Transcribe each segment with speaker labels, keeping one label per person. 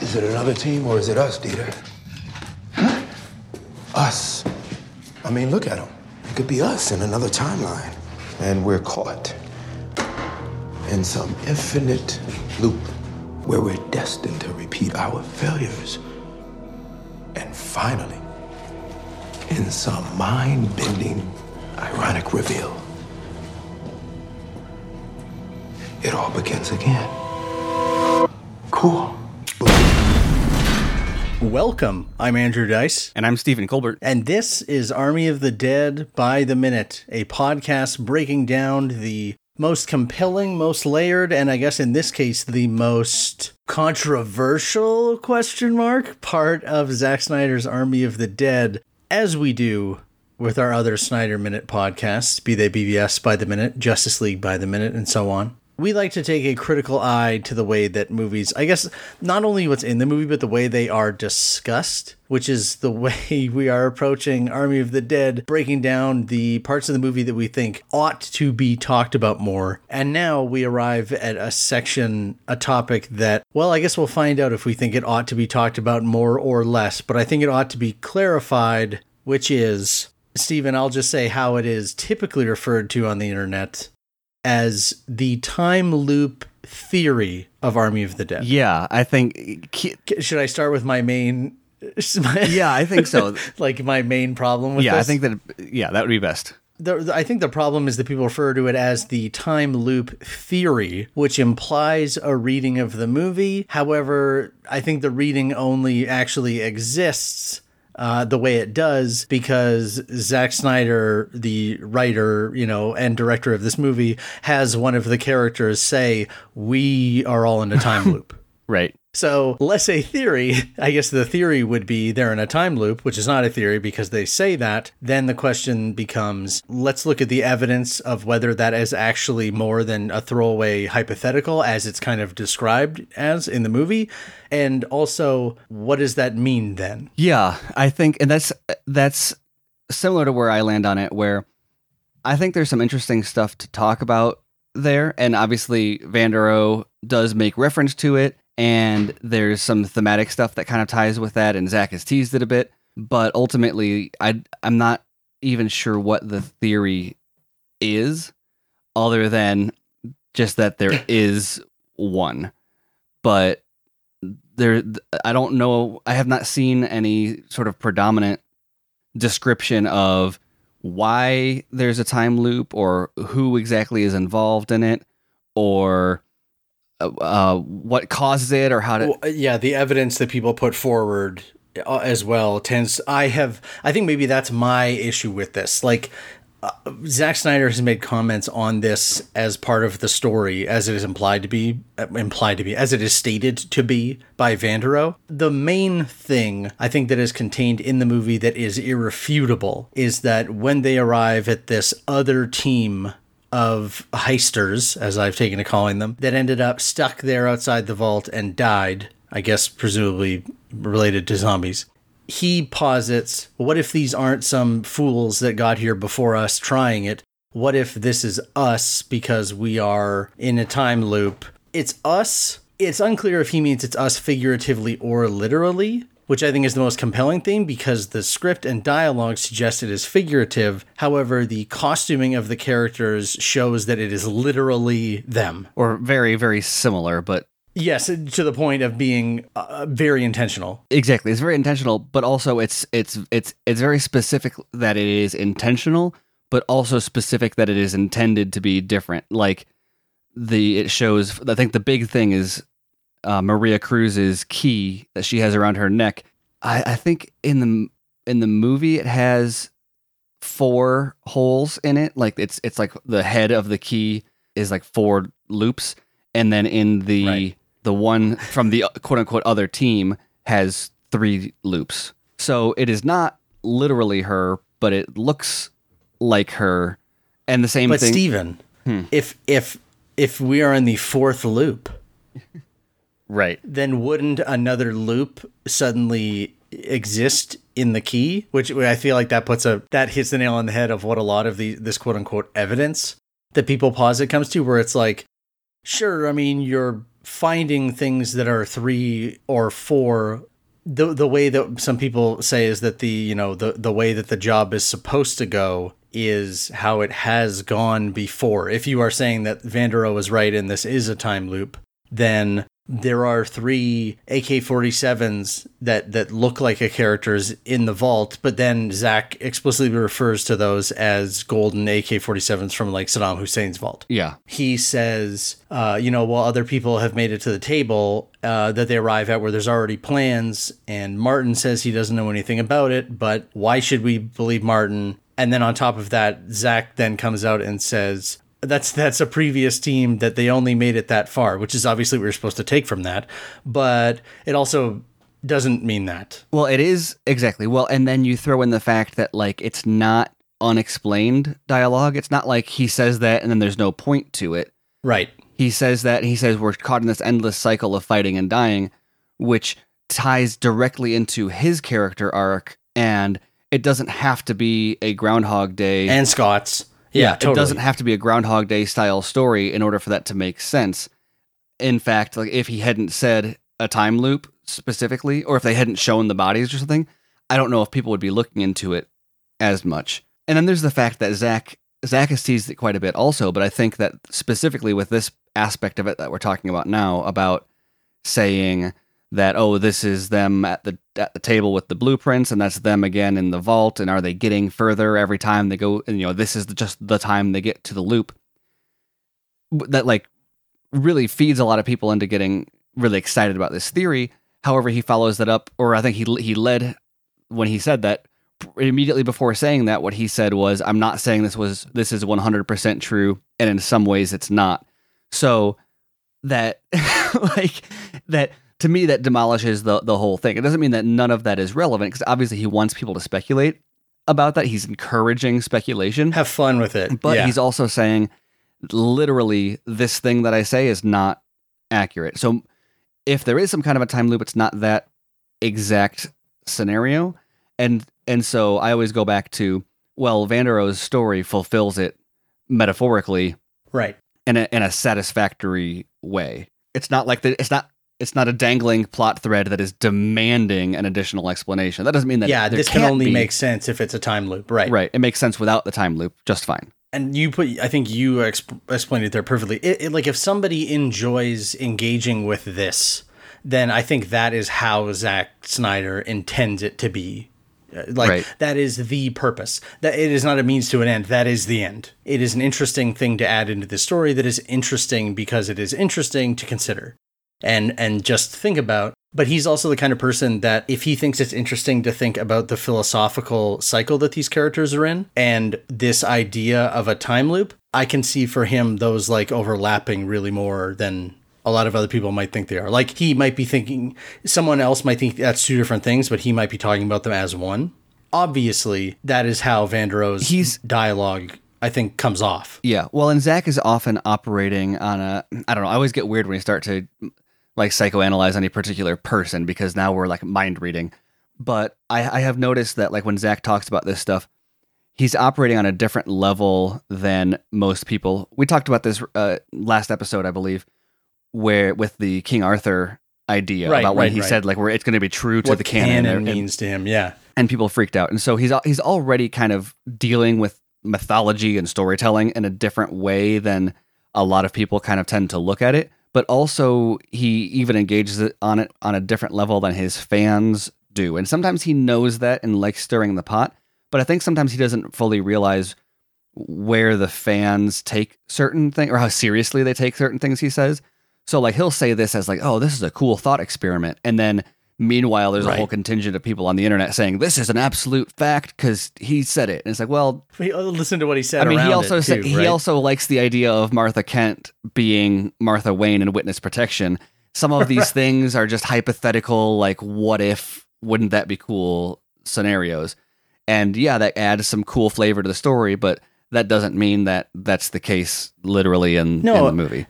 Speaker 1: Is it another team or is it us, Dieter? Huh? Us. I mean, look at them. It could be us in another timeline. And we're caught in some infinite loop where we're destined to repeat our failures. And finally, in some mind bending, ironic reveal, it all begins again. Cool.
Speaker 2: Welcome. I'm Andrew Dice.
Speaker 3: And I'm Stephen Colbert.
Speaker 2: And this is Army of the Dead by the Minute, a podcast breaking down the most compelling, most layered, and I guess in this case, the most controversial question mark part of Zack Snyder's Army of the Dead, as we do with our other Snyder Minute podcasts, be they BVS by the minute, Justice League by the minute, and so on we like to take a critical eye to the way that movies, I guess, not only what's in the movie, but the way they are discussed, which is the way we are approaching Army of the Dead, breaking down the parts of the movie that we think ought to be talked about more. And now we arrive at a section, a topic that, well, I guess we'll find out if we think it ought to be talked about more or less, but I think it ought to be clarified, which is. Stephen, I'll just say how it is typically referred to on the internet as the time loop theory of Army of the Dead.
Speaker 3: Yeah, I think.
Speaker 2: Should I start with my main?
Speaker 3: yeah, I think so.
Speaker 2: like my main problem with
Speaker 3: yeah,
Speaker 2: this?
Speaker 3: I think that yeah, that would be best.
Speaker 2: The, I think the problem is that people refer to it as the time loop theory, which implies a reading of the movie. However, I think the reading only actually exists uh, the way it does because Zack Snyder, the writer, you know, and director of this movie, has one of the characters say, "We are all in a time loop."
Speaker 3: right.
Speaker 2: So, say theory, I guess the theory would be they're in a time loop, which is not a theory because they say that. Then the question becomes let's look at the evidence of whether that is actually more than a throwaway hypothetical as it's kind of described as in the movie. And also, what does that mean then?
Speaker 3: Yeah, I think, and that's, that's similar to where I land on it, where I think there's some interesting stuff to talk about there. And obviously, Vanderohe does make reference to it and there's some thematic stuff that kind of ties with that, and Zack has teased it a bit. But ultimately, I I'm not even sure what the theory is, other than just that there is one. But there, I don't know. I have not seen any sort of predominant description of why there's a time loop or who exactly is involved in it or uh, what causes it or how to.
Speaker 2: Well, yeah, the evidence that people put forward uh, as well tends. I have. I think maybe that's my issue with this. Like. Uh, Zack Snyder has made comments on this as part of the story, as it is implied to be, uh, implied to be, as it is stated to be by Vanderohe. The main thing I think that is contained in the movie that is irrefutable is that when they arrive at this other team of heisters, as I've taken to calling them, that ended up stuck there outside the vault and died, I guess presumably related to zombies. He posits, what if these aren't some fools that got here before us trying it? What if this is us because we are in a time loop? It's us. It's unclear if he means it's us figuratively or literally, which I think is the most compelling thing because the script and dialogue suggest it is figurative. However, the costuming of the characters shows that it is literally them.
Speaker 3: Or very, very similar, but.
Speaker 2: Yes, to the point of being uh, very intentional.
Speaker 3: Exactly, it's very intentional, but also it's it's it's it's very specific that it is intentional, but also specific that it is intended to be different. Like the it shows. I think the big thing is uh, Maria Cruz's key that she has around her neck. I, I think in the in the movie it has four holes in it. Like it's it's like the head of the key is like four loops, and then in the right. the one from the quote unquote other team has three loops. So it is not literally her, but it looks like her. And the same
Speaker 2: but
Speaker 3: thing.
Speaker 2: But Stephen, hmm. if if if we are in the fourth loop,
Speaker 3: Right.
Speaker 2: Then wouldn't another loop suddenly exist in the key? Which I feel like that puts a that hits the nail on the head of what a lot of the this quote unquote evidence that people posit comes to, where it's like, sure, I mean, you're finding things that are three or four the the way that some people say is that the you know the the way that the job is supposed to go is how it has gone before. If you are saying that Vanderohe was right and this is a time loop, then there are three AK-47s that that look like a characters in the vault, but then Zack explicitly refers to those as golden AK-47s from like Saddam Hussein's vault.
Speaker 3: Yeah.
Speaker 2: He says, uh, you know, while other people have made it to the table, uh, that they arrive at where there's already plans, and Martin says he doesn't know anything about it, but why should we believe Martin? And then on top of that, Zack then comes out and says, that's that's a previous team that they only made it that far, which is obviously what we're supposed to take from that. But it also doesn't mean that.
Speaker 3: Well, it is exactly. Well, and then you throw in the fact that like it's not unexplained dialogue. It's not like he says that and then there's no point to it.
Speaker 2: Right.
Speaker 3: He says that he says we're caught in this endless cycle of fighting and dying, which ties directly into his character arc and it doesn't have to be a groundhog day
Speaker 2: And Scott's. Yeah, totally.
Speaker 3: it doesn't have to be a Groundhog Day style story in order for that to make sense. In fact, like if he hadn't said a time loop specifically, or if they hadn't shown the bodies or something, I don't know if people would be looking into it as much. And then there's the fact that Zack Zack has teased it quite a bit also, but I think that specifically with this aspect of it that we're talking about now, about saying that oh this is them at the at the table with the blueprints and that's them again in the vault and are they getting further every time they go and you know this is just the time they get to the loop? That like really feeds a lot of people into getting really excited about this theory. However he follows that up or i think he he led when he said that immediately before saying that what he said was i'm not saying this was this is 100% true and in some ways it's not. So that like that to me that demolishes the the whole thing. It doesn't mean that none of that is relevant because obviously he wants people to speculate about that. He's encouraging speculation.
Speaker 2: Have fun with it.
Speaker 3: But
Speaker 2: yeah.
Speaker 3: he's also saying literally this thing that I say is not accurate. So if there is some kind of a time loop, it's not that exact scenario. And and so I always go back to well, Vanderohe's story fulfills it metaphorically
Speaker 2: right
Speaker 3: in a in a satisfactory way. It's not like the, it's not it's not a dangling plot thread that is demanding an additional explanation. That doesn't mean that
Speaker 2: yeah, this can only
Speaker 3: be.
Speaker 2: make sense if it's a time loop, right?
Speaker 3: right. It makes sense without the time loop, just fine.
Speaker 2: And you put, I think you exp- explained it there perfectly. It, it, like if somebody enjoys engaging with this, then I think that is how Zack Snyder intends it to be. Uh, Like
Speaker 3: Right.
Speaker 2: that is the purpose. That it is not a means to an end. That is the end. It is an interesting thing to add into the story. That is interesting because it is interesting to consider and and just think about. But he's also the kind of person that if he thinks it's interesting to think about the philosophical cycle that these characters are in and this idea of a time loop, I can see for him those like overlapping really more than a lot of other people might think they are. Like he might be thinking someone else might think that's two different things, but he might be talking about them as one. Obviously, that is how Vanderohe's
Speaker 3: He's-
Speaker 2: dialogue I think comes off.
Speaker 3: Yeah. Well, and Zack is often operating on a I don't know, I always get weird when you start to like psychoanalyze any particular person because now we're like mind reading. But I, I have noticed that like when Zack talks about this stuff, he's operating on a different level than most people. We talked about this uh, last episode, I believe, where with the King Arthur idea
Speaker 2: Right,
Speaker 3: about when
Speaker 2: right,
Speaker 3: he
Speaker 2: right.
Speaker 3: said like where it's going to be true to
Speaker 2: what
Speaker 3: the canon, and-
Speaker 2: means to him, yeah.
Speaker 3: and people freaked out. And so he's he's already kind of dealing with mythology and storytelling in a different way than a lot of people kind of tend to look at it. But also he even engages on it on a different level than his fans do. And sometimes he knows that and likes stirring the pot. But I think sometimes he doesn't fully realize where the fans take certain things or how seriously they take certain things he says. So like he'll say this as like, "Oh, this is a cool thought experiment," and then meanwhile there's a whole contingent of people on the internet saying this is an absolute fact because he said it. And it's like, well,
Speaker 2: He- Listen to what he said.
Speaker 3: I mean, he also said,
Speaker 2: too,
Speaker 3: he
Speaker 2: right?
Speaker 3: also likes the idea of Martha Kent being Martha Wayne in witness protection. Some of these things are just hypothetical, like what if, wouldn't that be cool scenarios? And yeah, that adds some cool flavor to the story, but that doesn't mean that that's the case literally in,
Speaker 2: No,
Speaker 3: in the movie.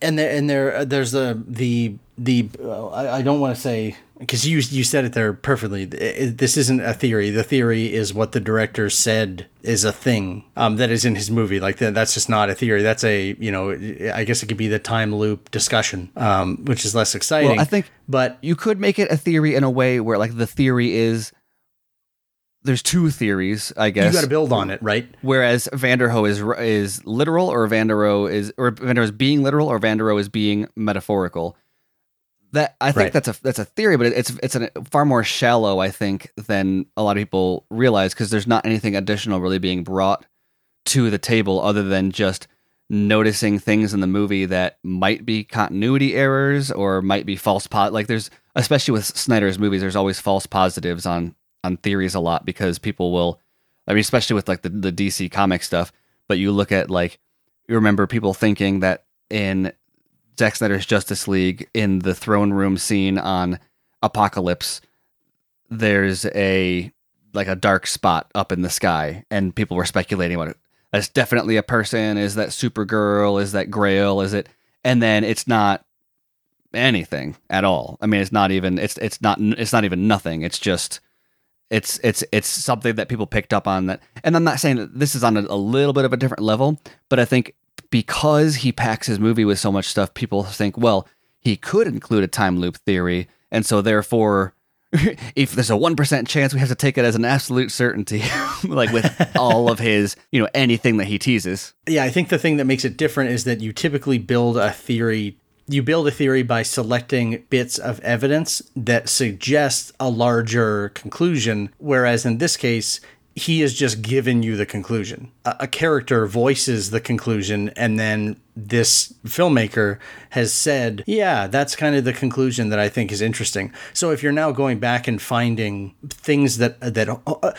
Speaker 2: and there and there uh, there's the the the uh, I, I don't want to say because you you said it there perfectly. It- this isn't a theory. The theory is what the director said is a thing um, that is in his movie. Like that, that's just not a theory. That's a you know I guess it could be the time loop discussion, um, which is less exciting.
Speaker 3: Well, I think
Speaker 2: but
Speaker 3: you could make it a theory in a way where like the theory is there's two theories, I guess.
Speaker 2: you got to build on it, right?
Speaker 3: Whereas Vanderohe is is literal, or Vanderohe is or Vanderohe is being literal, or Vanderohe is being metaphorical. That I think
Speaker 2: Right.
Speaker 3: that's a that's a theory, but it's it's a far more shallow, I think, than a lot of people realize because there's not anything additional really being brought to the table other than just noticing things in the movie that might be continuity errors or might be false pot like there's especially with Snyder's movies there's always false positives on on theories a lot because people will I mean especially with like the, the DC comic stuff but you look at like you remember people thinking that in Zack Snyder's Justice League in the throne room scene on Apokolips there's a like a dark spot up in the sky and people were speculating about it. That's definitely a person. Is that supergirl? Is that grail? Is it and then it's not anything at all. I mean it's not even it's it's not it's not even nothing. It's just it's it's it's something that people picked up on that and i'm not saying that this is on a, a little bit of a different level but i think because he packs his movie with so much stuff people think well he could include a time loop theory and so therefore if there's a 1% chance we have to take it as an absolute certainty like with all of his you know anything that he teases
Speaker 2: Yeah, I think the thing that makes it different is that you typically build a theory. You build a theory by selecting bits of evidence that suggest a larger conclusion, whereas in this case, he has just given you the conclusion. A, a character voices the conclusion, and then this filmmaker has said, Yeah, that's kind of the conclusion that I think is interesting. So if you're now going back and finding things that that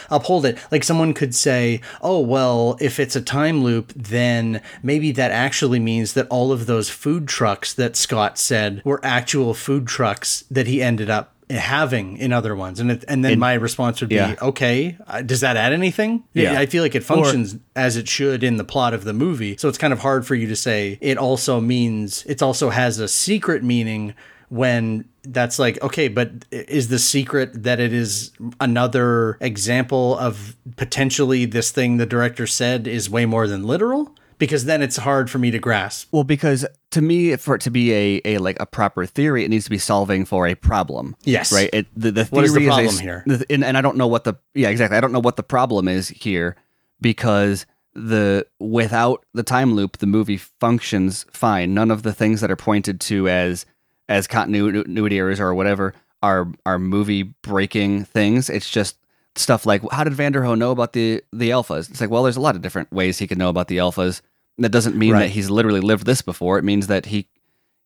Speaker 2: uphold it, like someone could say, "Oh, well, if it's a time loop, then maybe that actually means that all of those food trucks that Scott said were actual food trucks that he ended up having in other ones." And it, and then my response would be,
Speaker 3: yeah.
Speaker 2: "Okay, uh, does that add anything?"
Speaker 3: Yeah.
Speaker 2: I feel like it functions as it should in the plot of the movie. So it's kind of hard for you to say it also means it also has a secret meaning when that's like okay but is the secret that it is another example of potentially this thing the director said is way more than literal because then it's hard for me to grasp
Speaker 3: Well, because to me, for it to be a, a like a proper theory, it needs to be solving for a problem.
Speaker 2: Yes.
Speaker 3: Right. It, the the
Speaker 2: What is the
Speaker 3: theory a
Speaker 2: problem here?
Speaker 3: the- and, and I don't know what the yeah exactly. I don't know what the problem is here because the without the time loop, the movie functions fine. None of the things that are pointed to as as continuity errors or whatever are are movie breaking things. It's just stuff like how did Vanderohe know about the the alphas? It's like well, there's a lot of different ways he could know about the alphas. That doesn't mean
Speaker 2: Right.
Speaker 3: that he's literally lived this before. It means that he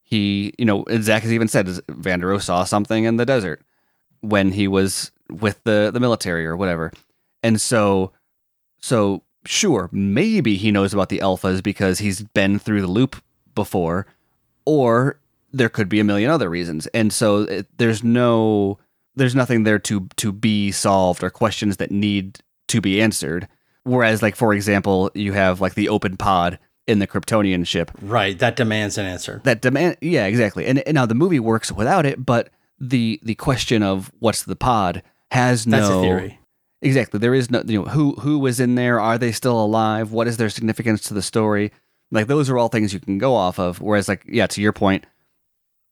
Speaker 3: he you know Zack has even said is Vanderohe saw something in the desert when he was with the the military or whatever, and so so sure maybe he knows about the alphas because he's been through the loop before, or there could be a million other reasons, and so it, there's no there's nothing there to to be solved or questions that need to be answered. Whereas, like for example, you have like the open pod in the Kryptonian ship
Speaker 2: right that demands an answer
Speaker 3: that demand. Yeah, exactly. And, and now the movie works without it, but the the question of what's the pod has no
Speaker 2: that's a theory
Speaker 3: Exactly. There is no you know who who was in there. Are they still alive? What is their significance to the story? Like those are all things you can go off of. Whereas, like yeah, to your point,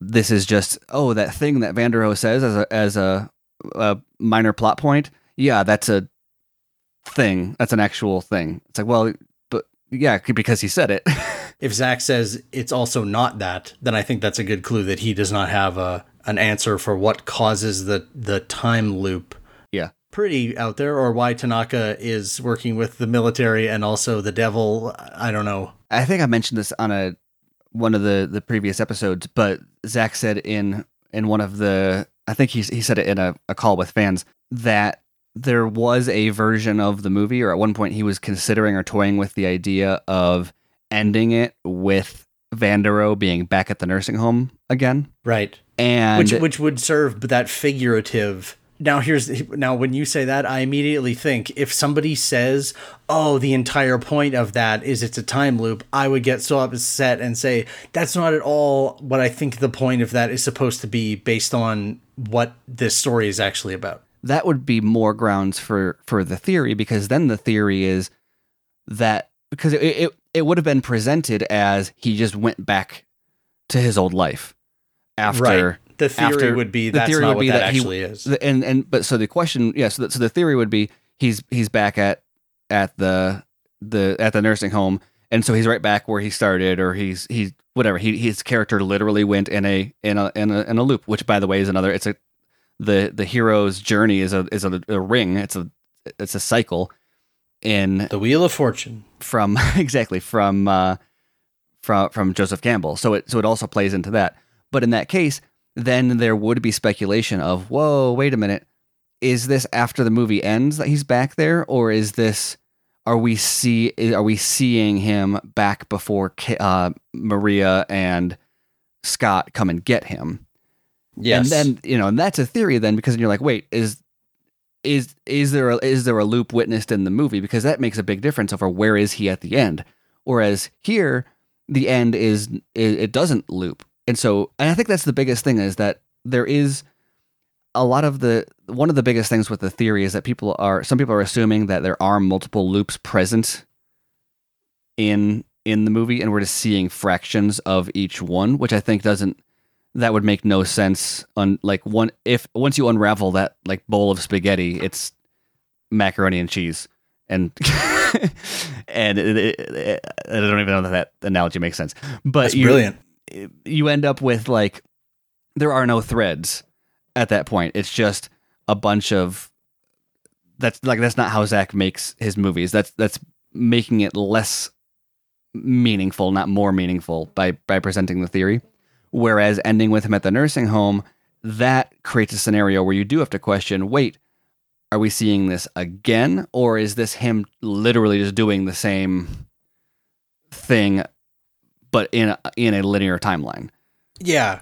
Speaker 3: this is just oh that thing that Vanderohe says as a as a, a minor plot point. Yeah, that's a thing. That's an actual thing. It's like well, but yeah, because he said it.
Speaker 2: if zack says it's also not that then i think that's a good clue that he does not have a an answer for what causes the the time loop
Speaker 3: yeah.
Speaker 2: pretty out there or why Tanaka is working with the military and also the devil. I don't know.
Speaker 3: I think I mentioned this on a one of the the previous episodes, but Zack said in in one of the I think he he said it in a, a call with fans that there was a version of the movie, or at one point he was considering or toying with the idea of ending it with Vanderohe being back at the nursing home again,
Speaker 2: Right.
Speaker 3: and
Speaker 2: Which which would serve that figurative now here's now when you say that i immediately think if somebody says oh the entire point of that is it's a time loop i would get so upset and say that's not at all what i think the point of that is supposed to be based on what this story is actually about
Speaker 3: that would be more grounds for for the theory because then the theory is that because it it, it would have been presented as he just went back to his old life after
Speaker 2: right. The theory
Speaker 3: after-
Speaker 2: would be
Speaker 3: the
Speaker 2: that's
Speaker 3: theory
Speaker 2: not
Speaker 3: would
Speaker 2: what
Speaker 3: be
Speaker 2: that,
Speaker 3: that he-
Speaker 2: actually is
Speaker 3: The- and and but so the question yeah so the, so the theory would be he's he's back at at the the at the nursing home and so he's right back where he started or he's he's whatever he his character literally went in a in a in a in a loop which by the way is another it's a the the hero's journey is a is a, a ring it's a it's a cycle in
Speaker 2: the wheel of fortune
Speaker 3: from exactly from uh, from from Joseph Campbell. So it so it also plays into that. But in that case, then there would be speculation of, whoa, wait a minute, is this after the movie ends that he's back there, or is this are we see are we seeing him back before uh, Maria and Scott come and get him?
Speaker 2: yes
Speaker 3: And then you know, and that's a theory then because you're like, wait, is is is there a, is there a loop witnessed in the movie? Because that makes a big difference over where is he at the end. Whereas here, the end is it, it doesn't loop, and so and I think that's the biggest thing is that there is a lot of the one of the biggest things with the theory is that people are some people are assuming that there are multiple loops present in in the movie and we're just seeing fractions of each one which i think doesn't that would make no sense on like one if once you unravel that like bowl of spaghetti it's macaroni and cheese. And and it, it, it- i don't even know that that analogy makes sense. But you,
Speaker 2: brilliant
Speaker 3: you end up with like there are no threads at that point. It's just a bunch of that's like that's not how Zack makes his movies. That's that's making it less meaningful, not more meaningful by by presenting the theory. Whereas ending with him at the nursing home, that creates a scenario where you do have to question, wait, are we seeing this again or is this him literally just doing the same thing but in a, in a linear timeline?
Speaker 2: Yeah.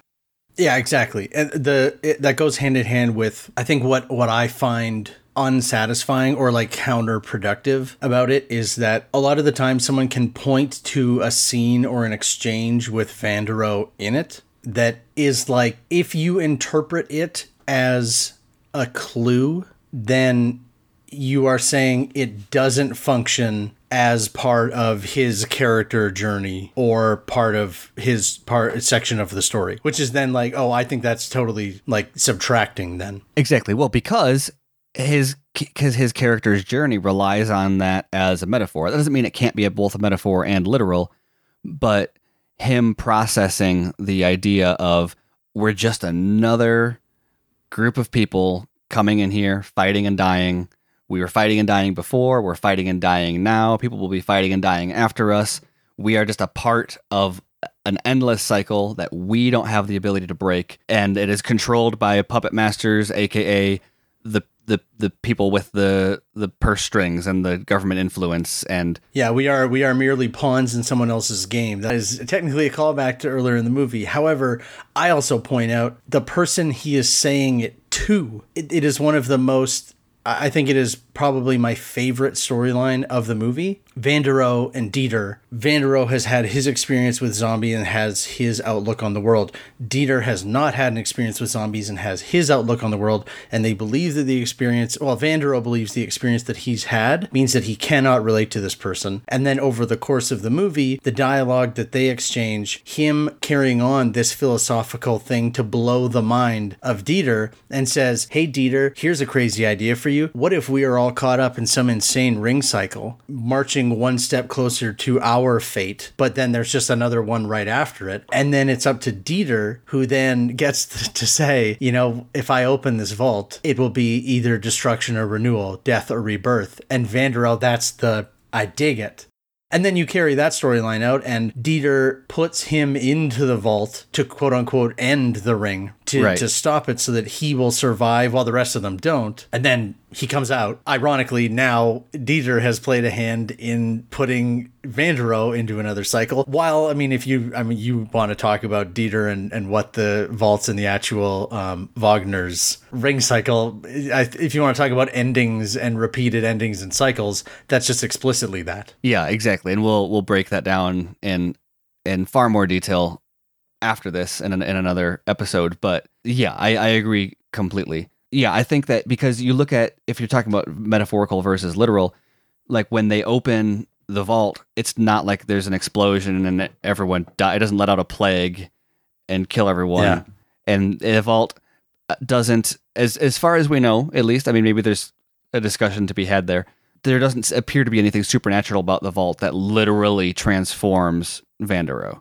Speaker 2: Yeah, exactly. And the it, that goes hand in hand with I think what what I find unsatisfying or like counterproductive about it is that a lot of the time someone can point to a scene or an exchange with Vanderohe in it that is like if you interpret it as a clue, then you are saying it doesn't function as part of his character journey or part of his part section of the story which is then like oh i think that's totally like subtracting then
Speaker 3: Exactly. Well, because his because his character's journey relies on that as a metaphor. That doesn't mean it can't be a, both a metaphor and literal, but him processing the idea of we're just another group of people coming in here fighting and dying. We were fighting and dying before, we're fighting and dying now. People will be fighting and dying after us. We are just a part of an endless cycle that we don't have the ability to break. And it is controlled by puppet masters aka the the the people with the the purse strings and the government influence. And
Speaker 2: yeah we are we are merely pawns in someone else's game. That is technically a callback to earlier in the movie. However i also point out the person he is saying it to. It, it is one of the most I think it is probably my favorite storyline of the movie. Vanderohe and Dieter. Vanderohe has had his experience with zombie and has his outlook on the world. Dieter has not had an experience with zombies and has his outlook on the world. And they believe that the experience, well, Vanderohe believes the experience that he's had means that he cannot relate to this person. And then over the course of the movie, the dialogue that they exchange, him carrying on this philosophical thing to blow the mind of Dieter and says, Hey, Dieter, here's a crazy idea for you. What if we are all caught up in some insane ring cycle, marching one step closer to our fate, but then there's just another one right after it. And then it's up to Dieter, who then gets to say, you know, if I open this vault, it will be either destruction or renewal, death or rebirth. And Vanderel, that's the I dig it. And then you carry that storyline out, and Dieter puts him into the vault to quote unquote end the ring, to,
Speaker 3: Right.
Speaker 2: to stop it so that he will survive while the rest of them don't. And then he comes out. Ironically, now Dieter has played a hand in putting Vanderohe into another cycle. While, I mean, if you, I mean, you want to talk about Dieter and, and what the vaults in the actual um, Wagner's ring cycle, I, if you want to talk about endings and repeated endings and cycles, that's just explicitly that.
Speaker 3: Yeah, exactly. And we'll we'll break that down in in far more detail after this in an, in another episode. But yeah, I, I agree completely. Yeah, I think that because you look at if you're talking about metaphorical versus literal, like when they open the vault, it's not like there's an explosion and everyone die. It doesn't let out a plague and kill everyone.
Speaker 2: Yeah.
Speaker 3: And the vault uh, doesn't, as as far as we know, at least. I mean, maybe there's a discussion to be had there. There doesn't appear to be anything supernatural about the vault that literally transforms Vanderohe,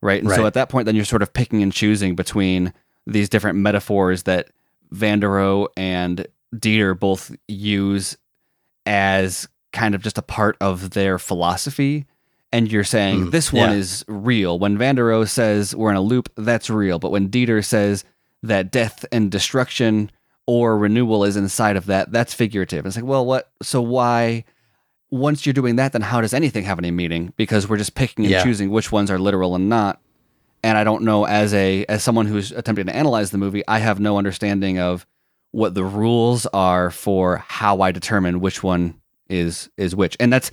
Speaker 3: right? And so at that point, then you're sort of picking and choosing between these different metaphors that Vanderohe and Dieter both use as kind of just a part of their philosophy. And you're saying
Speaker 2: Mm,
Speaker 3: this one
Speaker 2: yeah.
Speaker 3: is real. When Vanderohe says we're in a loop, that's real. But when Dieter says that death and destruction or renewal is inside of that, that's figurative. It's like, well, what? So why? Once you're doing that, then how does anything have any meaning? Because we're just picking and
Speaker 2: Yeah.
Speaker 3: choosing which ones are literal and not. And I don't know as a as someone who's attempting to analyze the movie, I have no understanding of what the rules are for how I determine which one is is which. And that's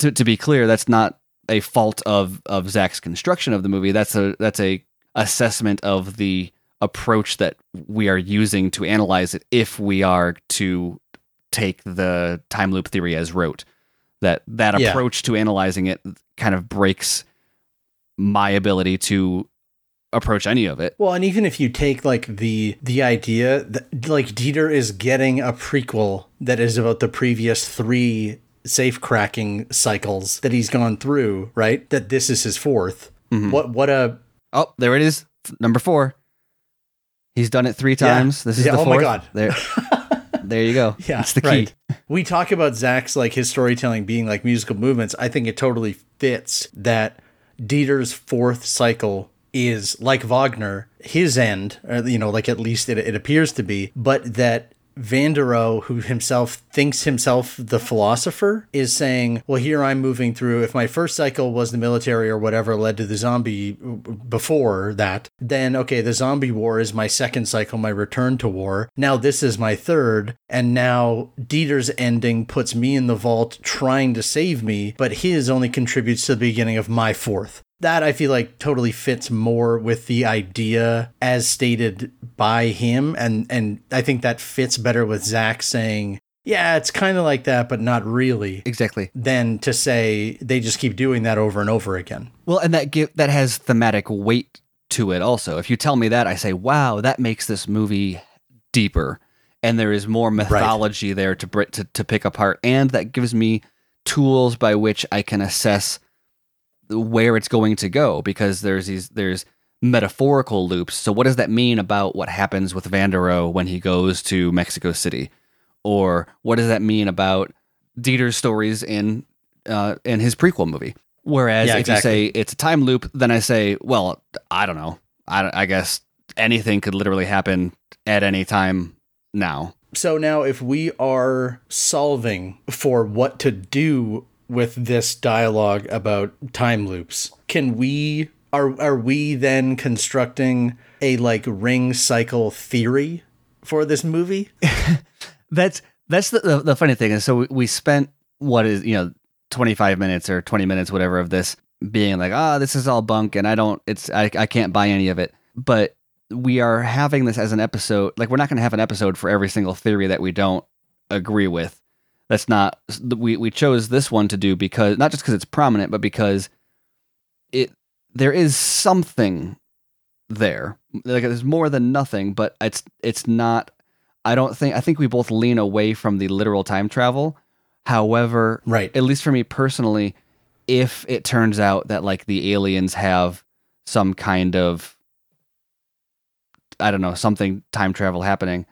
Speaker 3: to, to be clear, that's not a fault of of Zack's construction of the movie. That's a that's a assessment of the approach that we are using to analyze it if we are to take the time loop theory as rote. That that
Speaker 2: Yeah.
Speaker 3: approach to analyzing it kind of breaks my ability to approach any of it.
Speaker 2: Well, and even if you take like the the idea that like Dieter is getting a prequel that is about the previous three safe cracking cycles that he's gone through, right? That this is his 4th
Speaker 3: Mhm.
Speaker 2: What what a
Speaker 3: Oh, there it is. Number four. He's done it three
Speaker 2: Yeah.
Speaker 3: times. This is
Speaker 2: Yeah,
Speaker 3: the
Speaker 2: oh
Speaker 3: fourth.
Speaker 2: my God.
Speaker 3: There, there you go.
Speaker 2: yeah,
Speaker 3: it's the key.
Speaker 2: right. We talk about Zack's like his storytelling being like musical movements. I think it totally fits that Dieter's fourth cycle is like Wagner, his end, or, you know, like at least it, it appears to be, but that Vanderohe, who himself thinks himself the philosopher, is saying, Well, here I'm moving through. If my first cycle was the military or whatever led to the zombie before that, then okay, the zombie war is my second cycle, my return to war. Now this is my third. And now Dieter's ending puts me in the vault trying to save me, but his only contributes to the beginning of my fourth that I feel like totally fits more with the idea as stated by him, and and I think that fits better with Zack saying, "Yeah, it's kind of like that, but not really."
Speaker 3: Exactly.
Speaker 2: Than to say they just keep doing that over and over again.
Speaker 3: Well, and that give that has thematic weight to it also. If you tell me that, I say, "Wow, that makes this movie deeper." And there is more mythology there to, to to pick apart and that gives me tools by which I can assess where it's going to go because there's these there's metaphorical loops. So what does that mean about what happens with Vanderohe when he goes to Mexico City? Or what does that mean about Dieter's stories in uh, in his prequel movie? Whereas
Speaker 2: Yeah,
Speaker 3: if you say it's a time loop, then I say, well, I don't know. I, I guess anything could literally happen at any time now.
Speaker 2: So now, if we are solving for what to do with this dialogue about time loops, can we are are we then constructing a like ring cycle theory for this movie?
Speaker 3: That's that's the, the the funny thing is so we, spent what is you know 25 minutes or 20 minutes whatever of this being like ah this is all bunk and I don't it's I, I can't buy any of it. But we are having this as an episode like we're not going to have an episode for every single theory that we don't agree with that's not we we chose this one to do because not just because it's prominent but because it there is something there like there's more than nothing but it's it's not I don't think I think we both lean away from the literal time travel. However,
Speaker 2: Right.
Speaker 3: at least for me personally, if it turns out that like the aliens have some kind of I don't know, something time travel happening,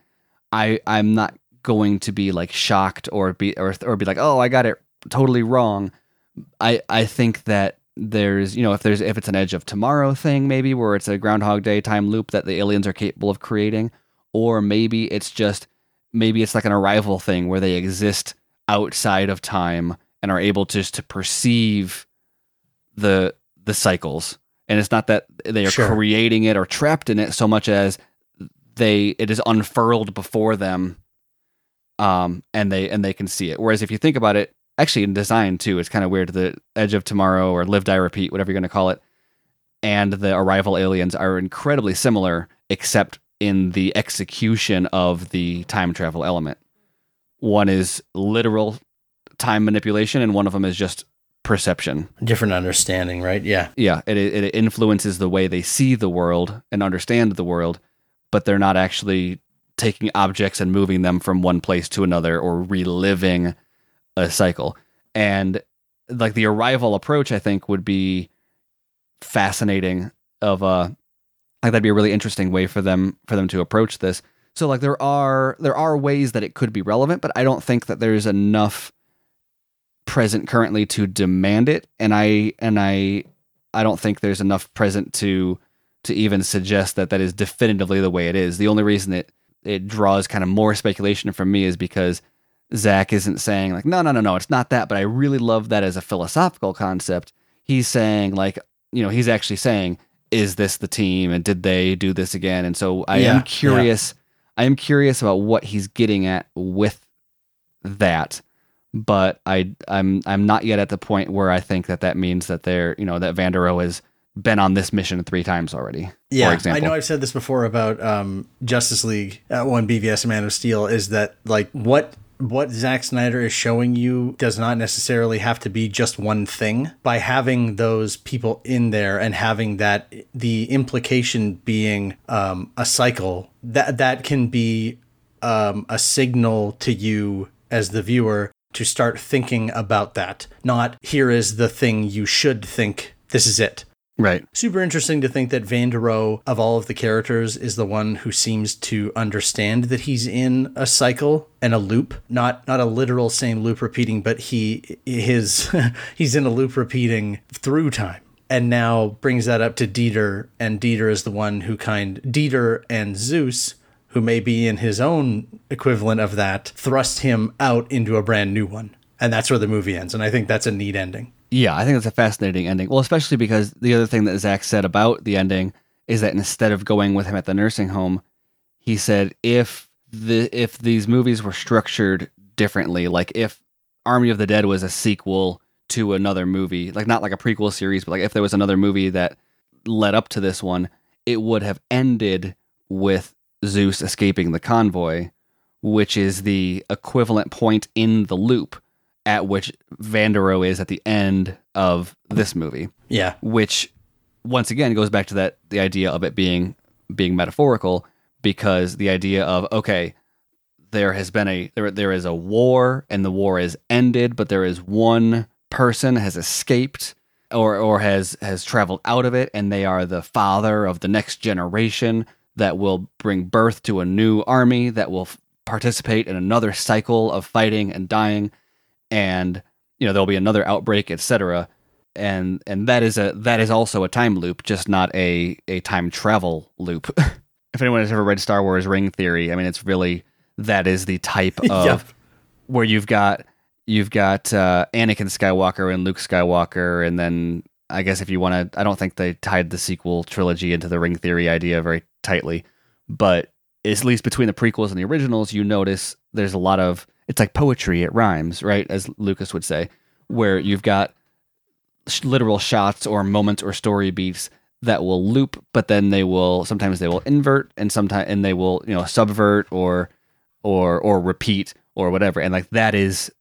Speaker 3: I I'm not going to be like shocked or be or or be like, "Oh, I got it totally wrong." I I think that there's you know if there's if it's an edge of tomorrow thing maybe where it's a groundhog day time loop that the aliens are capable of creating or maybe it's just maybe it's like an arrival thing where they exist outside of time and are able just to perceive the the cycles and it's not that they are
Speaker 2: Sure.
Speaker 3: creating it or trapped in it so much as they it is unfurled before them um and they and they can see it whereas if you think about it actually in design too it's kind of weird the edge of tomorrow or live die repeat whatever you're going to call it and the arrival aliens are incredibly similar except in the execution of the time travel element one is literal time manipulation and one of them is just perception
Speaker 2: Different understanding, right? Yeah.
Speaker 3: yeah it, it influences the way they see the world and understand the world but they're not actually taking objects and moving them from one place to another or reliving a cycle. And like the arrival approach i think would be fascinating of a like that'd be a really interesting way for them for them to approach this. So like there are there are ways that it could be relevant but i don't think that there's enough present currently to demand it. And i and i i don't think there's enough present to to even suggest that that is definitively the way it is. The only reason it it draws kind of more speculation from me is because zack isn't saying like no no no no it's not that but i really love that as a philosophical concept. He's saying like you know he's actually saying is this the team? And did they do this again? And so i
Speaker 2: Yeah,
Speaker 3: am curious i am curious about what he's getting at with that but I I'm I'm not yet at the point where I think that that means that they're you know that Vanderohe has been on this mission three times already.
Speaker 2: Yeah,
Speaker 3: for example.
Speaker 2: I know I've said this before about um, Justice League uh, one BVS Man of Steel is that like what what Zack Snyder is showing you does not necessarily have to be just one thing. By having those people in there and having that the implication being um, a cycle that that can be um, a signal to you as the viewer to start thinking about that. Not here is the thing you should think. This is it
Speaker 3: Right.
Speaker 2: super interesting to think that Vanderohe, of all of the characters, is the one who seems to understand that he's in a cycle and a loop. Not not a literal same loop repeating, but he his he's in a loop repeating through time. And now brings that up to Dieter, and Dieter is the one who kind Dieter and Zeus, who may be in his own equivalent of that, thrust him out into a brand new one. And that's where the movie ends. And I think that's a neat ending.
Speaker 3: Yeah, I think it's a fascinating ending. Well, especially because the other thing that Zack said about the ending is that instead of going with him at the nursing home, he said if the if these movies were structured differently, like if Army of the Dead was a sequel to another movie, like not like a prequel series, but like if there was another movie that led up to this one, it would have ended with Zeus escaping the convoy, which is the equivalent point in the loop at which Vanderohe is at the end of this movie,
Speaker 2: Yeah.
Speaker 3: which once again goes back to that the idea of it being being metaphorical because the idea of okay, there has been a there there is a war and the war is ended, but there is one person has escaped or or has has traveled out of it and they are the father of the next generation that will bring birth to a new army that will f- participate in another cycle of fighting and dying and you know there'll be another outbreak etc and and that is a that is also a time loop just not a a time travel loop if anyone has ever read star wars ring theory i mean it's really that is the type of
Speaker 2: Yep.
Speaker 3: where you've got you've got uh, anakin skywalker and luke skywalker and then i guess if you want to i don't think they tied the sequel trilogy into the ring theory idea very tightly but at least between the prequels and the originals you notice there's a lot of it's like poetry it rhymes right as lucas would say where you've got literal shots or moments or story beats that will loop but then they will sometimes they will invert and sometimes and they will you know subvert or or or repeat or whatever and like that is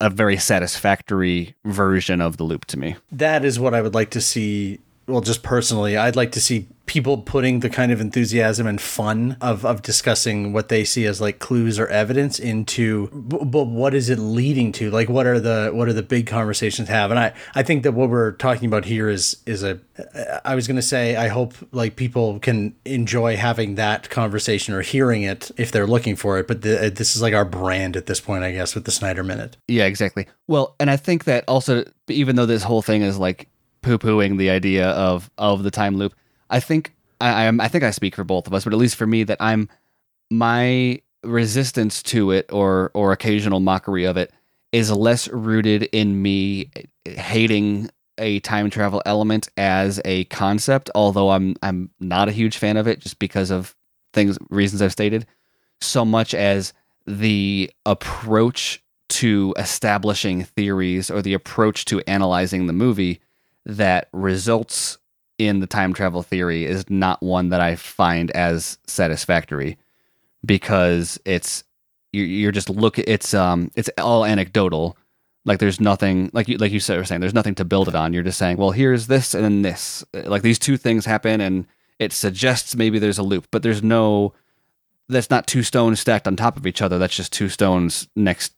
Speaker 3: a very satisfactory version of the loop to me
Speaker 2: that is what I would like to see. Well, just personally, I'd like to see people putting the kind of enthusiasm and fun of, of discussing what they see as like clues or evidence into, but what is it leading to? Like, what are the what are the big conversations have? And I I think that what we're talking about here is is a. I was gonna say I hope like people can enjoy having that conversation or hearing it if they're looking for it. But the, uh, this is like our brand at this point, I guess, with the Snyder Minute.
Speaker 3: Yeah, exactly. Well, and I think that also, even though this whole thing is like poo pooing the idea of of the time loop. I think I, I'm I think I speak for both of us, but at least for me, that I'm my resistance to it or or occasional mockery of it is less rooted in me hating a time travel element as a concept, although I'm I'm not a huge fan of it just because of things reasons I've stated, so much as the approach to establishing theories or the approach to analyzing the movie that results in the time travel theory is not one that I find as satisfactory because it's you're just look it's um it's all anecdotal. Like there's nothing like you like you were saying there's nothing to build it on. You're just saying well here's this and then this. Like these two things happen and it suggests maybe there's a loop but there's no that's not two stones stacked on top of each other. That's just two stones next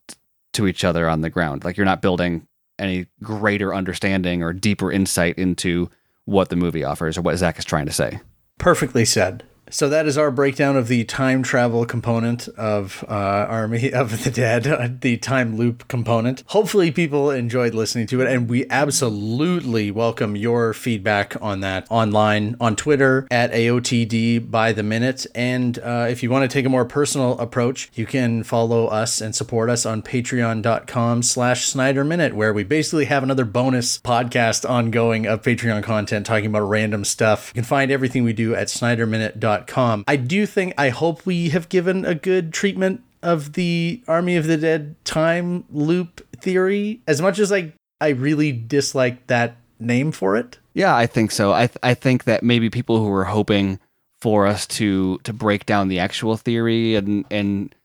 Speaker 3: to each other on the ground. Like you're not building any greater understanding or deeper insight into what the movie offers or what Zack is trying to say
Speaker 2: Perfectly said. So that is our breakdown of the time travel component of uh, Army of the Dead, uh, the time loop component. Hopefully, people enjoyed listening to it, and we absolutely welcome your feedback on that online on Twitter at AOTD by the minute. And uh, if you want to take a more personal approach, you can follow us and support us on Patreon.com/slash Snyder Minute, where we basically have another bonus podcast ongoing of Patreon content talking about random stuff. You can find everything we do at SnyderMinute.com. I do think, I hope we have given a good treatment of the Army of the Dead time loop theory. As much as I, I really dislike that name for it.
Speaker 3: Yeah, I think so. I th- I think that maybe people who were hoping for us to to break down the actual theory and and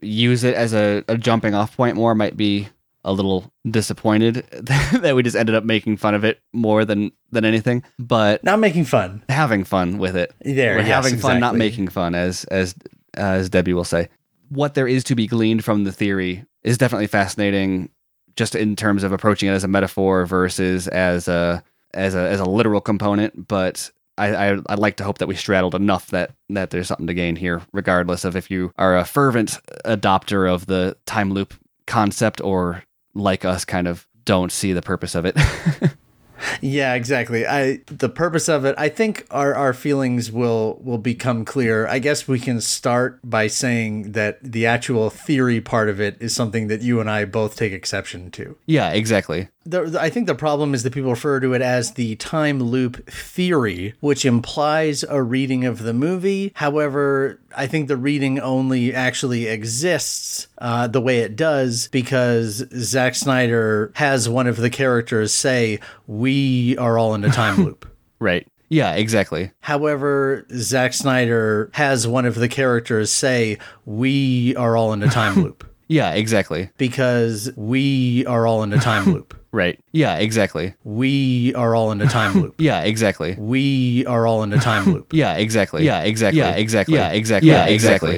Speaker 3: use it as a, a jumping off point more might be a little disappointed that we just ended up making fun of it more than than anything. But
Speaker 2: Not making fun.
Speaker 3: having fun with it.
Speaker 2: There,
Speaker 3: We're
Speaker 2: yes,
Speaker 3: having fun, not making fun, as as as Debbie will say. What there is to be gleaned from the theory is definitely fascinating, just in terms of approaching it as a metaphor versus as a as a as a literal component. But I, I I'd like to hope that we straddled enough that that there's something to gain here, regardless of if you are a fervent adopter of the time loop concept or like us, kind of don't see the purpose of it.
Speaker 2: Yeah, exactly. I the purpose of it, I think our our feelings will will become clear. I guess we can start by saying that the actual theory part of it is something that you and I both take exception to.
Speaker 3: yeah, exactly.
Speaker 2: The, I think the problem is that people refer to it as the time loop theory, which implies a reading of the movie. However, I think the reading only actually exists uh, the way it does because Zack Snyder has one of the characters say, We are all in a time loop.
Speaker 3: Right. Yeah, exactly.
Speaker 2: However, Zack Snyder has one of the characters say, We are all in a time loop
Speaker 3: Yeah, exactly.
Speaker 2: because we are all in a time loop.
Speaker 3: Right. Yeah, exactly.
Speaker 2: We are all in a time loop.
Speaker 3: Yeah, exactly.
Speaker 2: We are all in a time loop.
Speaker 3: Yeah, exactly. Yeah, exactly. Yeah, exactly. Yeah, exactly.
Speaker 1: Yeah,
Speaker 3: Yeah, exactly.